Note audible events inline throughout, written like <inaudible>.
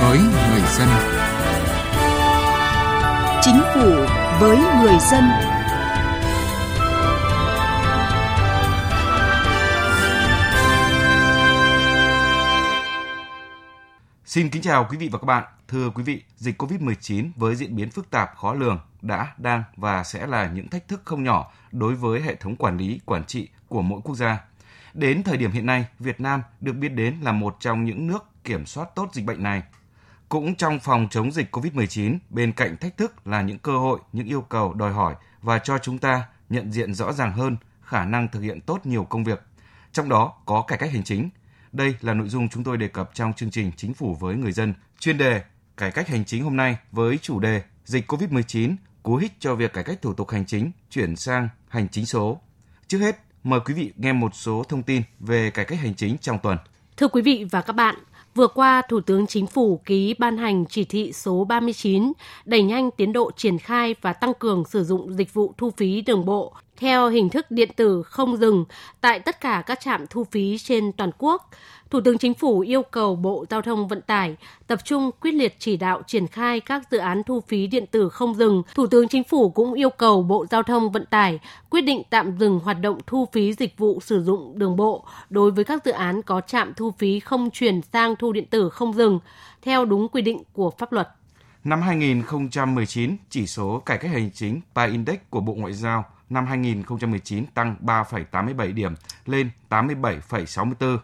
với người dân. Chính phủ với người dân. Xin kính chào quý vị và các bạn. Thưa quý vị, dịch COVID-19 với diễn biến phức tạp khó lường đã, đang và sẽ là những thách thức không nhỏ đối với hệ thống quản lý, quản trị của mỗi quốc gia. Đến thời điểm hiện nay, Việt Nam được biết đến là một trong những nước kiểm soát tốt dịch bệnh này. Cũng trong phòng chống dịch COVID-19, bên cạnh thách thức là những cơ hội, những yêu cầu đòi hỏi và cho chúng ta nhận diện rõ ràng hơn khả năng thực hiện tốt nhiều công việc. Trong đó có cải cách hành chính. Đây là nội dung chúng tôi đề cập trong chương trình Chính phủ với người dân, chuyên đề Cải cách hành chính hôm nay với chủ đề Dịch COVID-19 cú hích cho việc cải cách thủ tục hành chính chuyển sang hành chính số. Trước hết, mời quý vị nghe một số thông tin về cải cách hành chính trong tuần. Thưa quý vị và các bạn, Vừa qua, Thủ tướng Chính phủ ký ban hành chỉ thị số 39 đẩy nhanh tiến độ triển khai và tăng cường sử dụng dịch vụ thu phí đường bộ theo hình thức điện tử không dừng tại tất cả các trạm thu phí trên toàn quốc. Thủ tướng Chính phủ yêu cầu Bộ Giao thông Vận tải tập trung quyết liệt chỉ đạo triển khai các dự án thu phí điện tử không dừng. Thủ tướng Chính phủ cũng yêu cầu Bộ Giao thông Vận tải quyết định tạm dừng hoạt động thu phí dịch vụ sử dụng đường bộ đối với các dự án có trạm thu phí không chuyển sang thu điện tử không dừng theo đúng quy định của pháp luật. Năm 2019, chỉ số cải cách hành chính PI Index của Bộ Ngoại giao năm 2019 tăng 3,87 điểm lên 87,64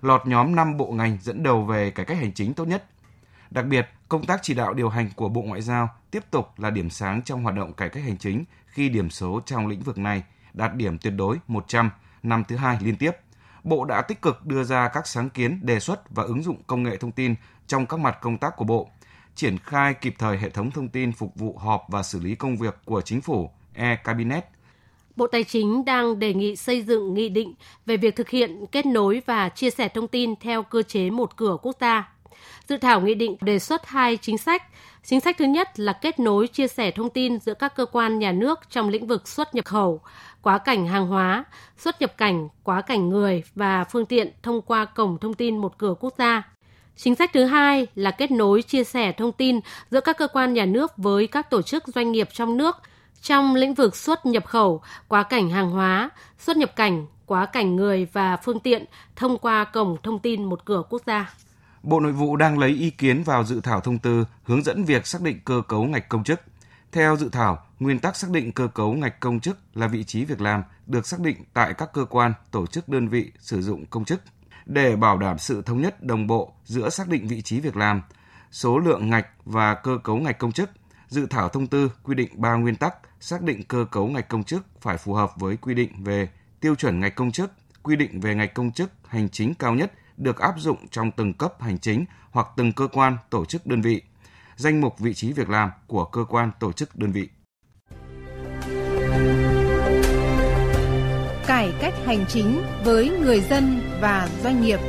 lọt nhóm 5 bộ ngành dẫn đầu về cải cách hành chính tốt nhất. Đặc biệt, công tác chỉ đạo điều hành của Bộ Ngoại giao tiếp tục là điểm sáng trong hoạt động cải cách hành chính khi điểm số trong lĩnh vực này đạt điểm tuyệt đối 100 năm thứ hai liên tiếp. Bộ đã tích cực đưa ra các sáng kiến, đề xuất và ứng dụng công nghệ thông tin trong các mặt công tác của Bộ, triển khai kịp thời hệ thống thông tin phục vụ họp và xử lý công việc của chính phủ, e-cabinet, Bộ Tài chính đang đề nghị xây dựng nghị định về việc thực hiện kết nối và chia sẻ thông tin theo cơ chế một cửa quốc gia. Dự thảo nghị định đề xuất hai chính sách. Chính sách thứ nhất là kết nối chia sẻ thông tin giữa các cơ quan nhà nước trong lĩnh vực xuất nhập khẩu, quá cảnh hàng hóa, xuất nhập cảnh, quá cảnh người và phương tiện thông qua cổng thông tin một cửa quốc gia. Chính sách thứ hai là kết nối chia sẻ thông tin giữa các cơ quan nhà nước với các tổ chức doanh nghiệp trong nước – trong lĩnh vực xuất nhập khẩu, quá cảnh hàng hóa, xuất nhập cảnh, quá cảnh người và phương tiện thông qua cổng thông tin một cửa quốc gia. Bộ Nội vụ đang lấy ý kiến vào dự thảo thông tư hướng dẫn việc xác định cơ cấu ngạch công chức. Theo dự thảo, nguyên tắc xác định cơ cấu ngạch công chức là vị trí việc làm được xác định tại các cơ quan, tổ chức đơn vị sử dụng công chức. Để bảo đảm sự thống nhất đồng bộ giữa xác định vị trí việc làm, số lượng ngạch và cơ cấu ngạch công chức, dự thảo thông tư quy định ba nguyên tắc xác định cơ cấu ngạch công chức phải phù hợp với quy định về tiêu chuẩn ngạch công chức, quy định về ngạch công chức hành chính cao nhất được áp dụng trong từng cấp hành chính hoặc từng cơ quan, tổ chức đơn vị, danh mục vị trí việc làm của cơ quan, tổ chức đơn vị. Cải cách hành chính với người dân và doanh nghiệp.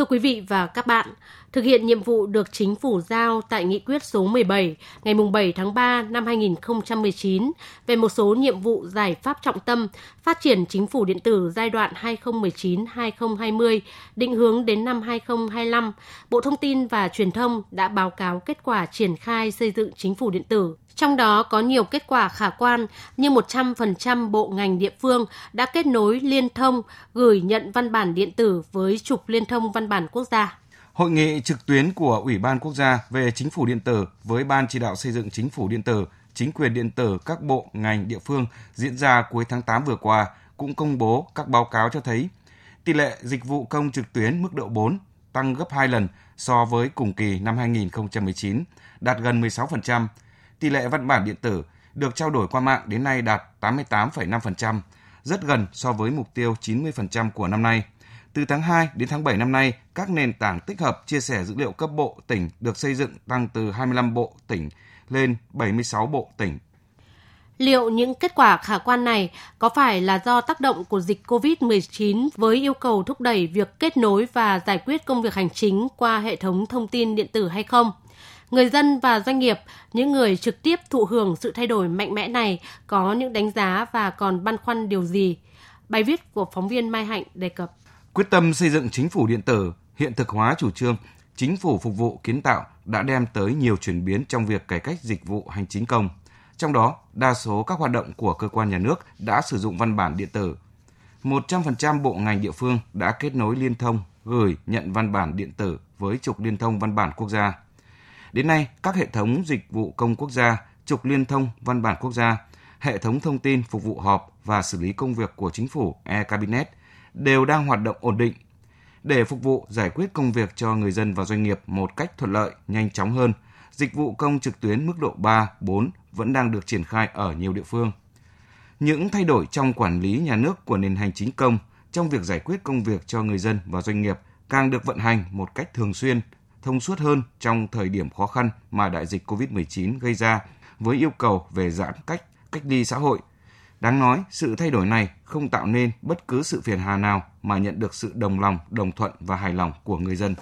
Thưa quý vị và các bạn, thực hiện nhiệm vụ được chính phủ giao tại nghị quyết số 17 ngày 7 tháng 3 năm 2019 về một số nhiệm vụ giải pháp trọng tâm phát triển chính phủ điện tử giai đoạn 2019-2020 định hướng đến năm 2025, Bộ Thông tin và Truyền thông đã báo cáo kết quả triển khai xây dựng chính phủ điện tử trong đó có nhiều kết quả khả quan như 100% bộ ngành địa phương đã kết nối liên thông, gửi nhận văn bản điện tử với trục liên thông văn bản quốc gia. Hội nghị trực tuyến của Ủy ban Quốc gia về Chính phủ điện tử với Ban chỉ đạo xây dựng Chính phủ điện tử, chính quyền điện tử các bộ, ngành, địa phương diễn ra cuối tháng 8 vừa qua cũng công bố các báo cáo cho thấy tỷ lệ dịch vụ công trực tuyến mức độ 4 tăng gấp 2 lần so với cùng kỳ năm 2019, đạt gần 16%, tỷ lệ văn bản điện tử được trao đổi qua mạng đến nay đạt 88,5%, rất gần so với mục tiêu 90% của năm nay. Từ tháng 2 đến tháng 7 năm nay, các nền tảng tích hợp chia sẻ dữ liệu cấp bộ tỉnh được xây dựng tăng từ 25 bộ tỉnh lên 76 bộ tỉnh. Liệu những kết quả khả quan này có phải là do tác động của dịch COVID-19 với yêu cầu thúc đẩy việc kết nối và giải quyết công việc hành chính qua hệ thống thông tin điện tử hay không? Người dân và doanh nghiệp, những người trực tiếp thụ hưởng sự thay đổi mạnh mẽ này có những đánh giá và còn băn khoăn điều gì? Bài viết của phóng viên Mai Hạnh đề cập. Quyết tâm xây dựng chính phủ điện tử, hiện thực hóa chủ trương chính phủ phục vụ kiến tạo đã đem tới nhiều chuyển biến trong việc cải cách dịch vụ hành chính công. Trong đó, đa số các hoạt động của cơ quan nhà nước đã sử dụng văn bản điện tử. 100% bộ ngành địa phương đã kết nối liên thông, gửi, nhận văn bản điện tử với trục liên thông văn bản quốc gia. Đến nay, các hệ thống dịch vụ công quốc gia, trục liên thông văn bản quốc gia, hệ thống thông tin phục vụ họp và xử lý công việc của chính phủ e-cabinet đều đang hoạt động ổn định. Để phục vụ giải quyết công việc cho người dân và doanh nghiệp một cách thuận lợi, nhanh chóng hơn, dịch vụ công trực tuyến mức độ 3, 4 vẫn đang được triển khai ở nhiều địa phương. Những thay đổi trong quản lý nhà nước của nền hành chính công trong việc giải quyết công việc cho người dân và doanh nghiệp càng được vận hành một cách thường xuyên, thông suốt hơn trong thời điểm khó khăn mà đại dịch COVID-19 gây ra với yêu cầu về giãn cách, cách ly xã hội. Đáng nói, sự thay đổi này không tạo nên bất cứ sự phiền hà nào mà nhận được sự đồng lòng, đồng thuận và hài lòng của người dân.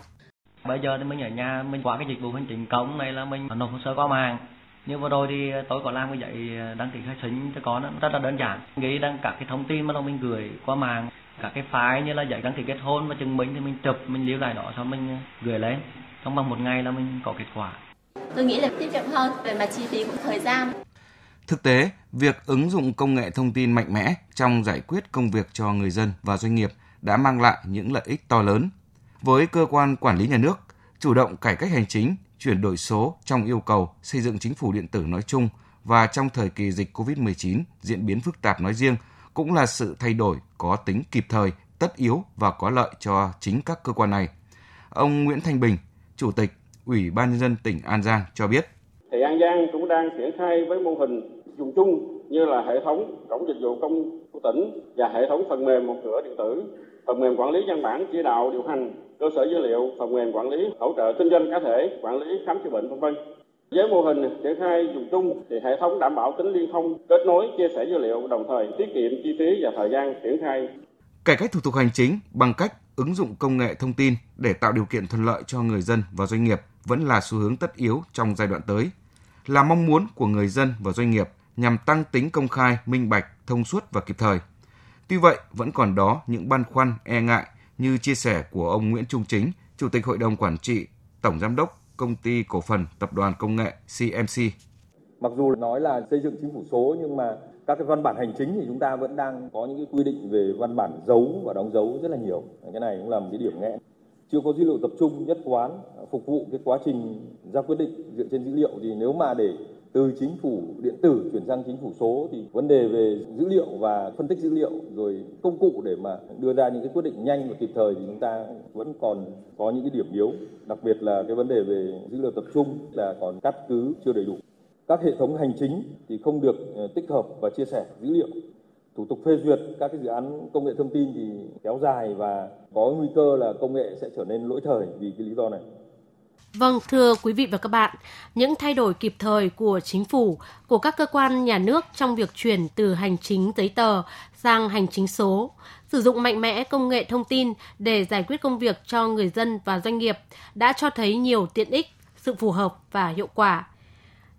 Bây giờ thì mình ở nhà, mình qua cái dịch vụ hành chính công này là mình nộp hồ sơ qua mạng. Như vừa rồi thì tôi có làm cái dạy ờ, đăng ký khai sinh cho con rất là đơn giản. nghĩ đăng các cái thông tin mà mình gửi qua mạng các cái file như là dạy đăng ký kết hôn và chứng minh thì mình chụp mình lưu lại đó xong mình gửi lên trong vòng một ngày là mình có kết quả tôi nghĩ là tiết kiệm hơn về mặt chi phí cũng thời gian Thực tế, việc ứng dụng công nghệ thông tin mạnh mẽ trong giải quyết công việc cho người dân và doanh nghiệp đã mang lại những lợi ích to lớn. Với cơ quan quản lý nhà nước, chủ động cải cách hành chính, chuyển đổi số trong yêu cầu xây dựng chính phủ điện tử nói chung và trong thời kỳ dịch COVID-19 diễn biến phức tạp nói riêng cũng là sự thay đổi có tính kịp thời, tất yếu và có lợi cho chính các cơ quan này. Ông Nguyễn Thanh Bình, Chủ tịch Ủy ban nhân dân tỉnh An Giang cho biết. Thì An Giang cũng đang triển khai với mô hình dùng chung như là hệ thống cổng dịch vụ công của tỉnh và hệ thống phần mềm một cửa điện tử, phần mềm quản lý văn bản chỉ đạo điều hành, cơ sở dữ liệu, phần mềm quản lý hỗ trợ kinh doanh cá thể, quản lý khám chữa bệnh vân vân. Với mô hình triển khai dùng chung thì hệ thống đảm bảo tính liên thông, kết nối, chia sẻ dữ liệu, đồng thời tiết kiệm chi phí và thời gian triển khai. Cải cách thủ tục hành chính bằng cách ứng dụng công nghệ thông tin để tạo điều kiện thuận lợi cho người dân và doanh nghiệp vẫn là xu hướng tất yếu trong giai đoạn tới, là mong muốn của người dân và doanh nghiệp nhằm tăng tính công khai, minh bạch, thông suốt và kịp thời. Tuy vậy, vẫn còn đó những băn khoăn, e ngại như chia sẻ của ông Nguyễn Trung Chính, Chủ tịch Hội đồng Quản trị, Tổng Giám đốc Công ty Cổ phần Tập đoàn Công nghệ CMC. Mặc dù nói là xây dựng chính phủ số nhưng mà các cái văn bản hành chính thì chúng ta vẫn đang có những cái quy định về văn bản giấu và đóng dấu rất là nhiều. Cái này cũng là một cái điểm nghẽn. Chưa có dữ liệu tập trung, nhất quán, phục vụ cái quá trình ra quyết định dựa trên dữ liệu thì nếu mà để từ chính phủ điện tử chuyển sang chính phủ số thì vấn đề về dữ liệu và phân tích dữ liệu rồi công cụ để mà đưa ra những cái quyết định nhanh và kịp thời thì chúng ta vẫn còn có những cái điểm yếu đặc biệt là cái vấn đề về dữ liệu tập trung là còn cắt cứ chưa đầy đủ các hệ thống hành chính thì không được ờ, tích hợp và chia sẻ dữ liệu thủ tục phê duyệt các cái dự án công nghệ thông tin thì kéo dài và có nguy cơ là công nghệ sẽ trở nên lỗi thời vì cái lý do này Vâng, thưa quý vị và các bạn, những thay đổi kịp thời của chính phủ, của các cơ quan nhà nước trong việc chuyển từ hành chính giấy tờ sang hành chính số, sử dụng mạnh mẽ công nghệ thông tin để giải quyết công việc cho người dân và doanh nghiệp đã cho thấy nhiều tiện ích, sự phù hợp và hiệu quả.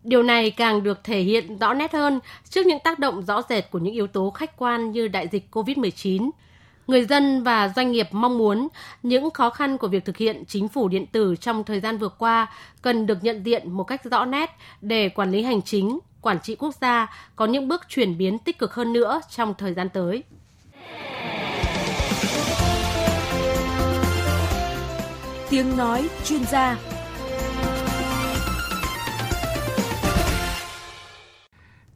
Điều này càng được thể hiện rõ nét hơn trước những tác động rõ rệt của những yếu tố khách quan như đại dịch COVID-19, Người dân và doanh nghiệp mong muốn những khó khăn của việc thực hiện chính phủ điện tử trong thời gian vừa qua cần được nhận diện một cách rõ nét để quản lý hành chính, quản trị quốc gia có những bước chuyển biến tích cực hơn nữa trong thời gian tới. Tiếng nói chuyên gia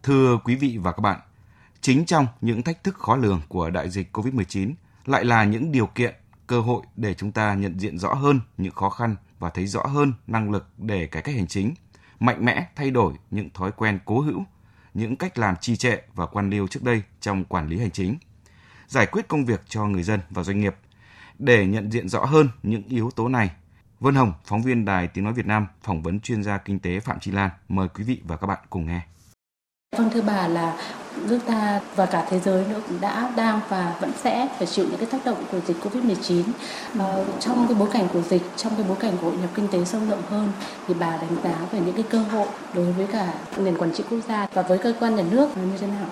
Thưa quý vị và các bạn, chính trong những thách thức khó lường của đại dịch COVID-19 lại là những điều kiện, cơ hội để chúng ta nhận diện rõ hơn những khó khăn và thấy rõ hơn năng lực để cải cách hành chính, mạnh mẽ thay đổi những thói quen cố hữu, những cách làm trì trệ và quan liêu trước đây trong quản lý hành chính, giải quyết công việc cho người dân và doanh nghiệp. Để nhận diện rõ hơn những yếu tố này, Vân Hồng, phóng viên Đài Tiếng Nói Việt Nam, phỏng vấn chuyên gia kinh tế Phạm Chi Lan. Mời quý vị và các bạn cùng nghe. Vâng thưa bà là nước ta và cả thế giới nữa cũng đã đang và vẫn sẽ phải chịu những cái tác động của dịch Covid-19 ờ, trong cái bối cảnh của dịch trong cái bối cảnh của hội nhập kinh tế sâu rộng hơn thì bà đánh giá về những cái cơ hội đối với cả nền quản trị quốc gia và với cơ quan nhà nước như thế nào?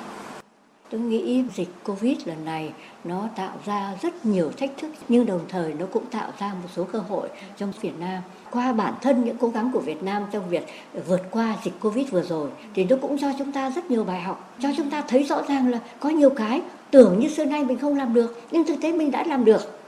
Tôi nghĩ dịch Covid lần này nó tạo ra rất nhiều thách thức nhưng đồng thời nó cũng tạo ra một số cơ hội trong Việt Nam. Qua bản thân những cố gắng của Việt Nam trong việc vượt qua dịch Covid vừa rồi thì nó cũng cho chúng ta rất nhiều bài học, cho chúng ta thấy rõ ràng là có nhiều cái tưởng như xưa nay mình không làm được nhưng thực tế mình đã làm được.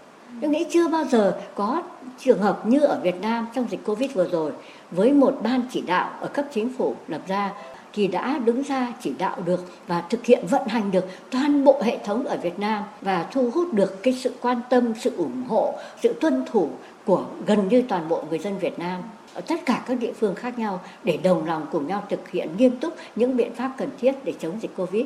Tôi nghĩ chưa bao giờ có trường hợp như ở Việt Nam trong dịch Covid vừa rồi với một ban chỉ đạo ở cấp chính phủ lập ra thì đã đứng ra chỉ đạo được và thực hiện vận hành được toàn bộ hệ thống ở Việt Nam và thu hút được cái sự quan tâm, sự ủng hộ, sự tuân thủ của gần như toàn bộ người dân Việt Nam ở tất cả các địa phương khác nhau để đồng lòng cùng nhau thực hiện nghiêm túc những biện pháp cần thiết để chống dịch Covid.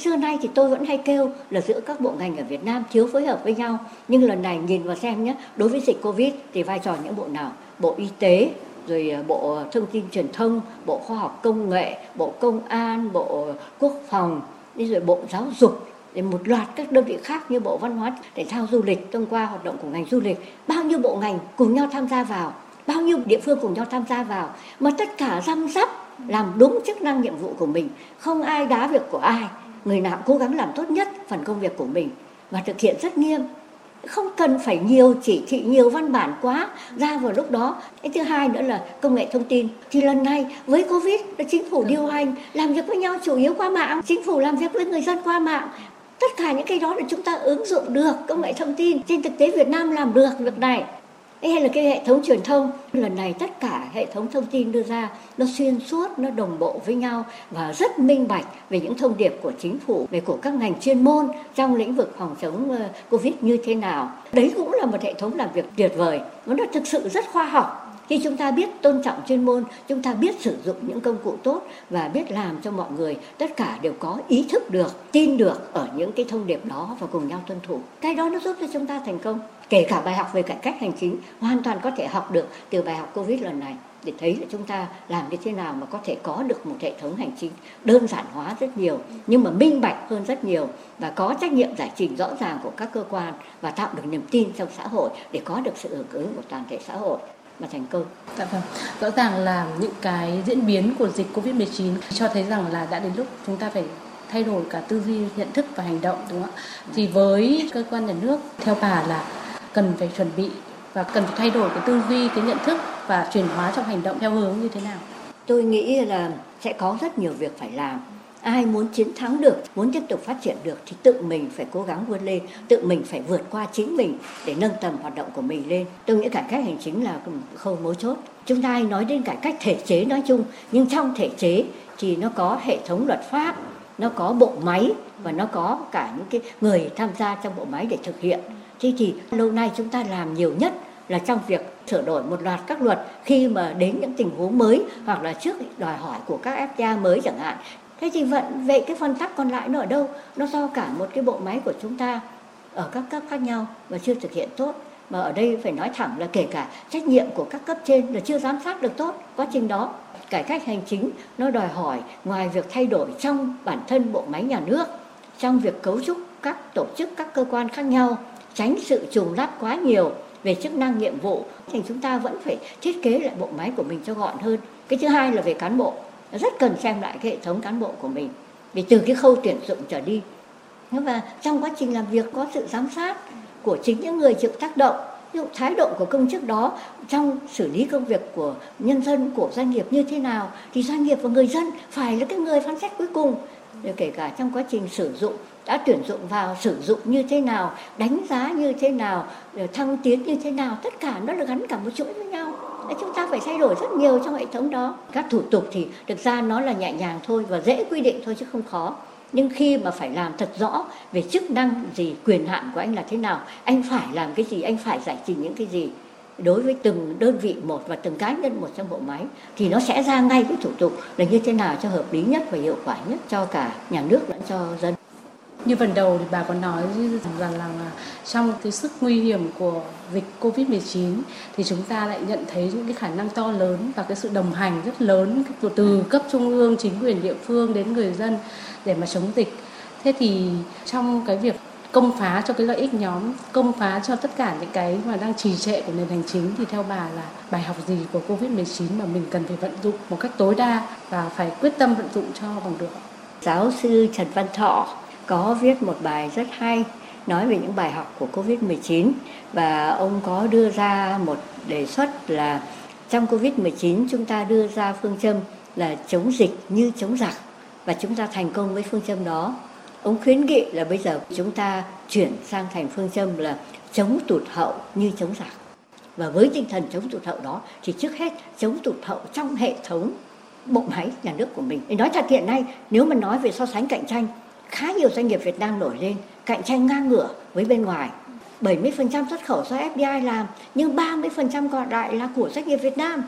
Xưa nay thì tôi vẫn hay kêu là giữa các bộ ngành ở Việt Nam thiếu phối hợp với nhau. Nhưng lần này nhìn vào xem nhé, đối với dịch Covid thì vai trò những bộ nào? Bộ Y tế, rồi à, Bộ Thông tin Truyền thông, Bộ Khoa học Công nghệ, Bộ Công an, Bộ Quốc phòng, đi rồi Bộ Giáo dục, để một loạt các đơn vị khác như Bộ Văn hóa Thể thao Du lịch thông qua hoạt động của ngành du lịch, bao nhiêu bộ ngành cùng nhau tham gia vào, bao nhiêu địa phương cùng nhau tham gia vào, mà tất cả răm rắp làm đúng chức năng nhiệm vụ của mình, không ai đá việc của ai, người nào cố gắng làm tốt nhất phần công việc của mình và thực hiện rất nghiêm không cần phải nhiều, chỉ thị nhiều văn bản quá ra vào lúc đó. Cái thứ hai nữa là công nghệ thông tin. Thì lần này với covid, là chính phủ điều hành, làm việc với nhau chủ yếu qua mạng. Chính phủ làm việc với người dân qua mạng. Tất cả những cái đó là chúng ta ứng dụng được công nghệ thông tin. Trên thực tế Việt Nam làm được việc này hay là cái hệ thống truyền thông? Lần này tất cả hệ thống thông tin đưa ra, nó xuyên suốt, nó đồng bộ với nhau và rất minh bạch về những thông điệp của chính phủ, về của các ngành chuyên môn trong lĩnh vực phòng chống ờ, covid như thế nào. Đấy cũng là một hệ thống làm việc tuyệt vời. Nó thực sự rất khoa học khi chúng ta biết tôn trọng chuyên môn, chúng ta biết sử dụng những công cụ tốt và biết làm cho mọi người, tất cả đều có ý thức được, tin được ở những cái thông điệp đó và cùng nhau tuân thủ. Cái đó nó giúp cho chúng ta thành công. Kể cả bài học về cải cách hành chính, hoàn toàn có thể học được từ bài học covid lần này để thấy là chúng ta làm như thế nào mà có thể có được một hệ thống hành chính đơn giản hóa rất nhiều, nhưng mà minh bạch hơn rất nhiều và có trách nhiệm giải trình rõ ràng của các cơ quan và tạo được niềm tin trong xã hội để có được sự hưởng ứng của toàn thể xã hội mà thành công. Dạ vâng. Rõ ràng là những cái diễn biến của dịch Covid-19 cho thấy rằng là đã đến lúc chúng ta phải thay đổi cả tư duy, nhận thức và hành động đúng không ạ? Thì với cơ quan nhà nước theo bà là cần phải chuẩn bị và cần phải thay đổi cái tư duy, cái nhận thức và chuyển hóa trong hành động theo hướng như thế nào? Tôi nghĩ là sẽ có rất nhiều việc phải làm ai muốn chiến thắng được, muốn tiếp tục phát triển được thì tự mình phải cố gắng vươn lên, tự mình phải vượt qua chính mình để nâng tầm hoạt động của mình lên. Tôi nghĩ cải cách hành chính là khâu mấu chốt. Chúng ta hay nói đến cải cách thể chế nói chung, nhưng trong thể chế thì nó có hệ thống luật pháp, nó có bộ máy và nó có cả những cái người tham gia trong bộ máy để thực hiện. Thế thì lâu nay chúng ta làm nhiều nhất là trong việc sửa đổi một loạt các luật khi mà đến những tình huống mới hoặc là trước đòi hỏi của các FTA mới chẳng hạn thế thì vận, vậy cái phần tắc còn lại nó ở đâu? Nó do cả một cái bộ máy của chúng ta ở các cấp khác nhau và chưa thực hiện tốt. Mà ở đây phải nói thẳng là kể cả trách nhiệm của các cấp trên là chưa giám sát được tốt quá trình đó. Cải cách hành chính nó đòi hỏi ngoài việc thay đổi trong bản thân bộ máy nhà nước, trong việc cấu trúc các tổ chức, các cơ quan khác nhau, tránh sự trùng lắp quá nhiều về chức năng nhiệm vụ, thì chúng ta vẫn phải thiết kế lại bộ máy của mình cho gọn hơn. Cái thứ hai là về cán bộ rất cần xem lại cái hệ thống cán bộ của mình. Vì từ cái khâu tuyển dụng trở đi và trong quá trình làm việc có sự giám sát của chính những người chịu tác động, ví dụ thái độ của công chức đó trong xử lý công việc của nhân dân, của doanh nghiệp như thế nào, thì doanh nghiệp và người dân phải là cái người phán xét cuối cùng. Kể cả trong quá trình sử dụng, đã tuyển dụng vào sử dụng như thế nào, đánh giá như thế nào thăng tiến như thế nào, tất cả nó là gắn cả một chuỗi với nhau chúng ta phải thay đổi rất nhiều trong hệ thống đó. Các thủ tục thì thực ra nó là nhẹ nhàng thôi và dễ quy định thôi chứ không khó. Nhưng khi mà phải làm thật rõ về chức năng gì, quyền hạn của anh là thế nào, anh phải làm cái gì, anh phải giải trình những cái gì đối với từng đơn vị một và từng cá nhân một trong bộ máy, thì nó sẽ ra ngay cái thủ tục là như thế nào cho hợp lý nhất và hiệu quả nhất cho cả nhà nước lẫn cho dân như phần đầu thì bà có nói rằng là, là trong cái sức nguy hiểm của dịch Covid-19 thì chúng ta lại nhận thấy những cái khả năng to lớn và cái sự đồng hành rất lớn từ cấp trung ương, chính quyền địa phương đến người dân để mà chống dịch. Thế thì trong cái việc công phá cho cái lợi ích nhóm, công phá cho tất cả những cái mà đang trì trệ của nền hành chính thì theo bà là bài học gì của Covid-19 mà mình cần phải vận dụng một cách tối đa và phải quyết tâm vận dụng cho bằng được? Giáo sư Trần Văn Thọ có viết một bài rất hay nói về những bài học của Covid-19 và ông có đưa ra một đề xuất là trong Covid-19 chúng ta đưa ra phương châm là chống dịch như chống giặc và chúng ta thành công với phương châm đó. Ông khuyến nghị là bây giờ chúng ta chuyển sang thành phương châm là chống tụt hậu như chống giặc. Và với tinh thần chống tụt hậu đó thì trước hết chống tụt hậu trong hệ thống bộ máy nhà nước của mình. Nói thật hiện nay, nếu mà nói về so sánh cạnh tranh khá nhiều doanh nghiệp Việt Nam nổi lên, cạnh tranh ngang ngửa với bên ngoài. 70% xuất khẩu do FDI làm, nhưng 30% còn lại là của doanh nghiệp Việt Nam.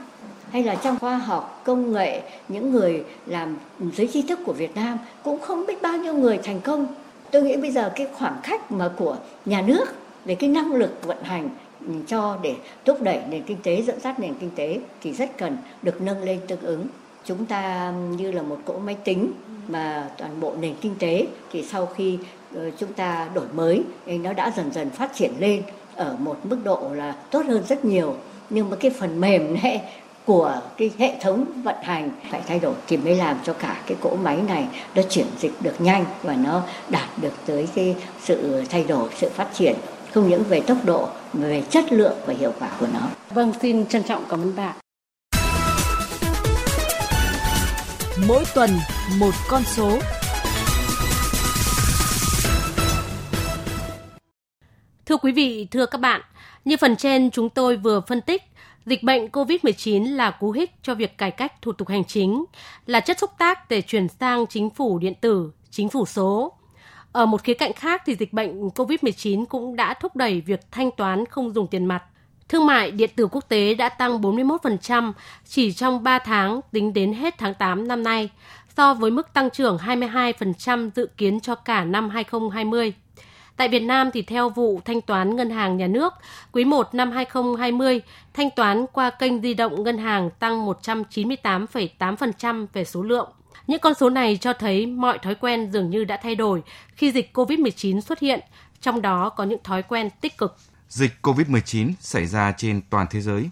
Hay là trong khoa học, công nghệ, những người làm giới tri thức của Việt Nam cũng không biết bao nhiêu người thành công. Tôi nghĩ bây giờ cái khoảng cách mà của nhà nước về cái năng lực vận hành ừ, cho để thúc đẩy nền kinh tế, dẫn dắt nền kinh tế thì rất cần được nâng lên tương ứng. Chúng ta như là một cỗ máy tính mà toàn bộ nền kinh tế thì sau khi ờ, chúng ta đổi mới nó đã dần dần phát triển lên ở một mức độ là tốt hơn rất nhiều nhưng mà cái phần mềm <laughs> này của cái hệ thống vận hành phải thay đổi thì mới làm cho cả cái cỗ máy này nó chuyển dịch được nhanh và nó đạt được tới cái sự thay đổi sự phát triển không những về tốc độ mà về chất lượng và hiệu quả của nó. Vâng, xin trân trọng cảm ơn bạn. Mỗi tuần một con số. Thưa quý vị, thưa các bạn, như phần trên chúng tôi vừa phân tích, dịch bệnh COVID-19 là cú hích cho việc cải cách thủ tục hành chính, là chất xúc tác để chuyển sang chính phủ điện tử, chính phủ số. Ở một khía cạnh khác thì dịch bệnh COVID-19 cũng đã thúc đẩy việc thanh toán không dùng tiền mặt. Thương mại điện tử quốc tế đã tăng 41% chỉ trong 3 tháng tính đến hết tháng 8 năm nay, so với mức tăng trưởng 22% dự kiến cho cả năm 2020. Tại Việt Nam thì theo vụ thanh toán ngân hàng nhà nước, quý 1 năm 2020, thanh toán qua kênh di động ngân hàng tăng 198,8% về số lượng. Những con số này cho thấy mọi thói quen dường như đã thay đổi khi dịch COVID-19 xuất hiện, trong đó có những thói quen tích cực. Dịch COVID-19 xảy ra trên toàn thế giới.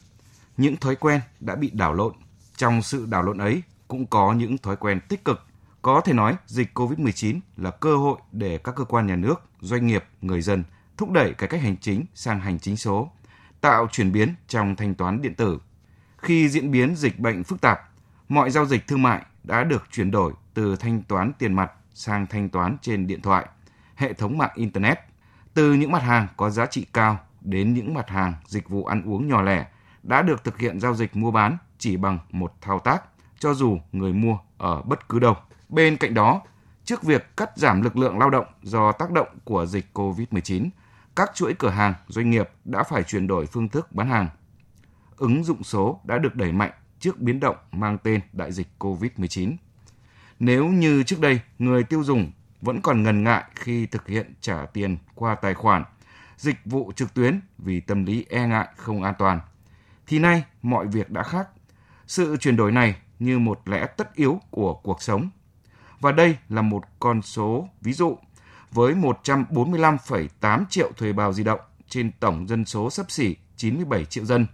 Những thói quen đã bị đảo lộn. Trong sự đảo lộn ấy cũng có những thói quen tích cực. Có thể nói dịch COVID-19 là cơ hội để các cơ quan nhà nước, doanh nghiệp, người dân thúc đẩy cải cách hành chính sang hành chính số, tạo chuyển biến trong thanh toán điện tử. Khi diễn biến dịch bệnh phức tạp, mọi giao dịch thương mại đã được chuyển đổi từ thanh toán tiền mặt sang thanh toán trên điện thoại, hệ thống mạng Internet. Từ những mặt hàng có giá trị cao đến những mặt hàng dịch vụ ăn uống nhỏ lẻ đã được thực hiện giao dịch mua bán chỉ bằng một thao tác, cho dù người mua ở bất cứ đâu. Bên cạnh đó, trước việc cắt giảm lực lượng lao động do tác động của dịch COVID-19, các chuỗi cửa hàng, doanh nghiệp đã phải chuyển đổi phương thức bán hàng. Ứng dụng số đã được đẩy mạnh trước biến động mang tên đại dịch COVID-19. Nếu như trước đây người tiêu dùng vẫn còn ngần ngại khi thực hiện trả tiền qua tài khoản, dịch vụ trực tuyến vì tâm lý e ngại không an toàn, thì nay mọi việc đã khác. Sự chuyển đổi này như một lẽ tất yếu của cuộc sống. Và đây là một con số ví dụ với 145,8 triệu thuê bao di động trên tổng dân số sấp xỉ 97 triệu dân,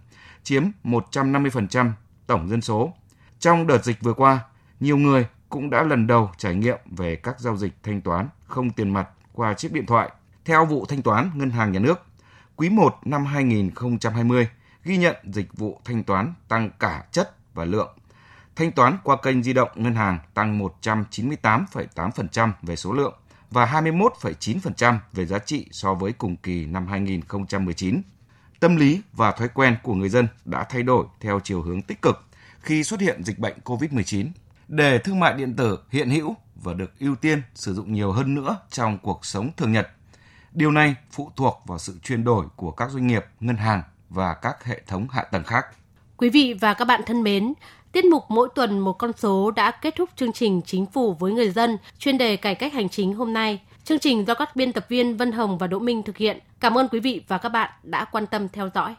chiếm 150% tổng dân số. Trong đợt dịch vừa qua, nhiều người cũng đã lần đầu trải nghiệm về các giao dịch thanh toán không tiền mặt qua chiếc điện thoại. Theo vụ thanh toán Ngân hàng Nhà nước, quý 1 năm 2020 ghi nhận dịch vụ thanh toán tăng cả chất và lượng. Thanh toán qua kênh di động ngân hàng tăng 198,8% về số lượng và 21,9% về giá trị so với cùng kỳ năm 2019 tâm lý và thói quen của người dân đã thay đổi theo chiều hướng tích cực khi xuất hiện dịch bệnh COVID-19. Để thương mại điện tử hiện hữu và được ưu tiên sử dụng nhiều hơn nữa trong cuộc sống thường nhật. Điều này phụ thuộc vào sự chuyển đổi của các doanh nghiệp, ngân hàng và các hệ thống hạ tầng khác. Quý vị và các bạn thân mến, Tiết mục mỗi tuần một con số đã kết thúc chương trình Chính phủ với người dân chuyên đề cải cách hành chính hôm nay. Chương trình do các biên tập viên Vân Hồng và Đỗ Minh thực hiện. Cảm ơn quý vị và các bạn đã quan tâm theo dõi.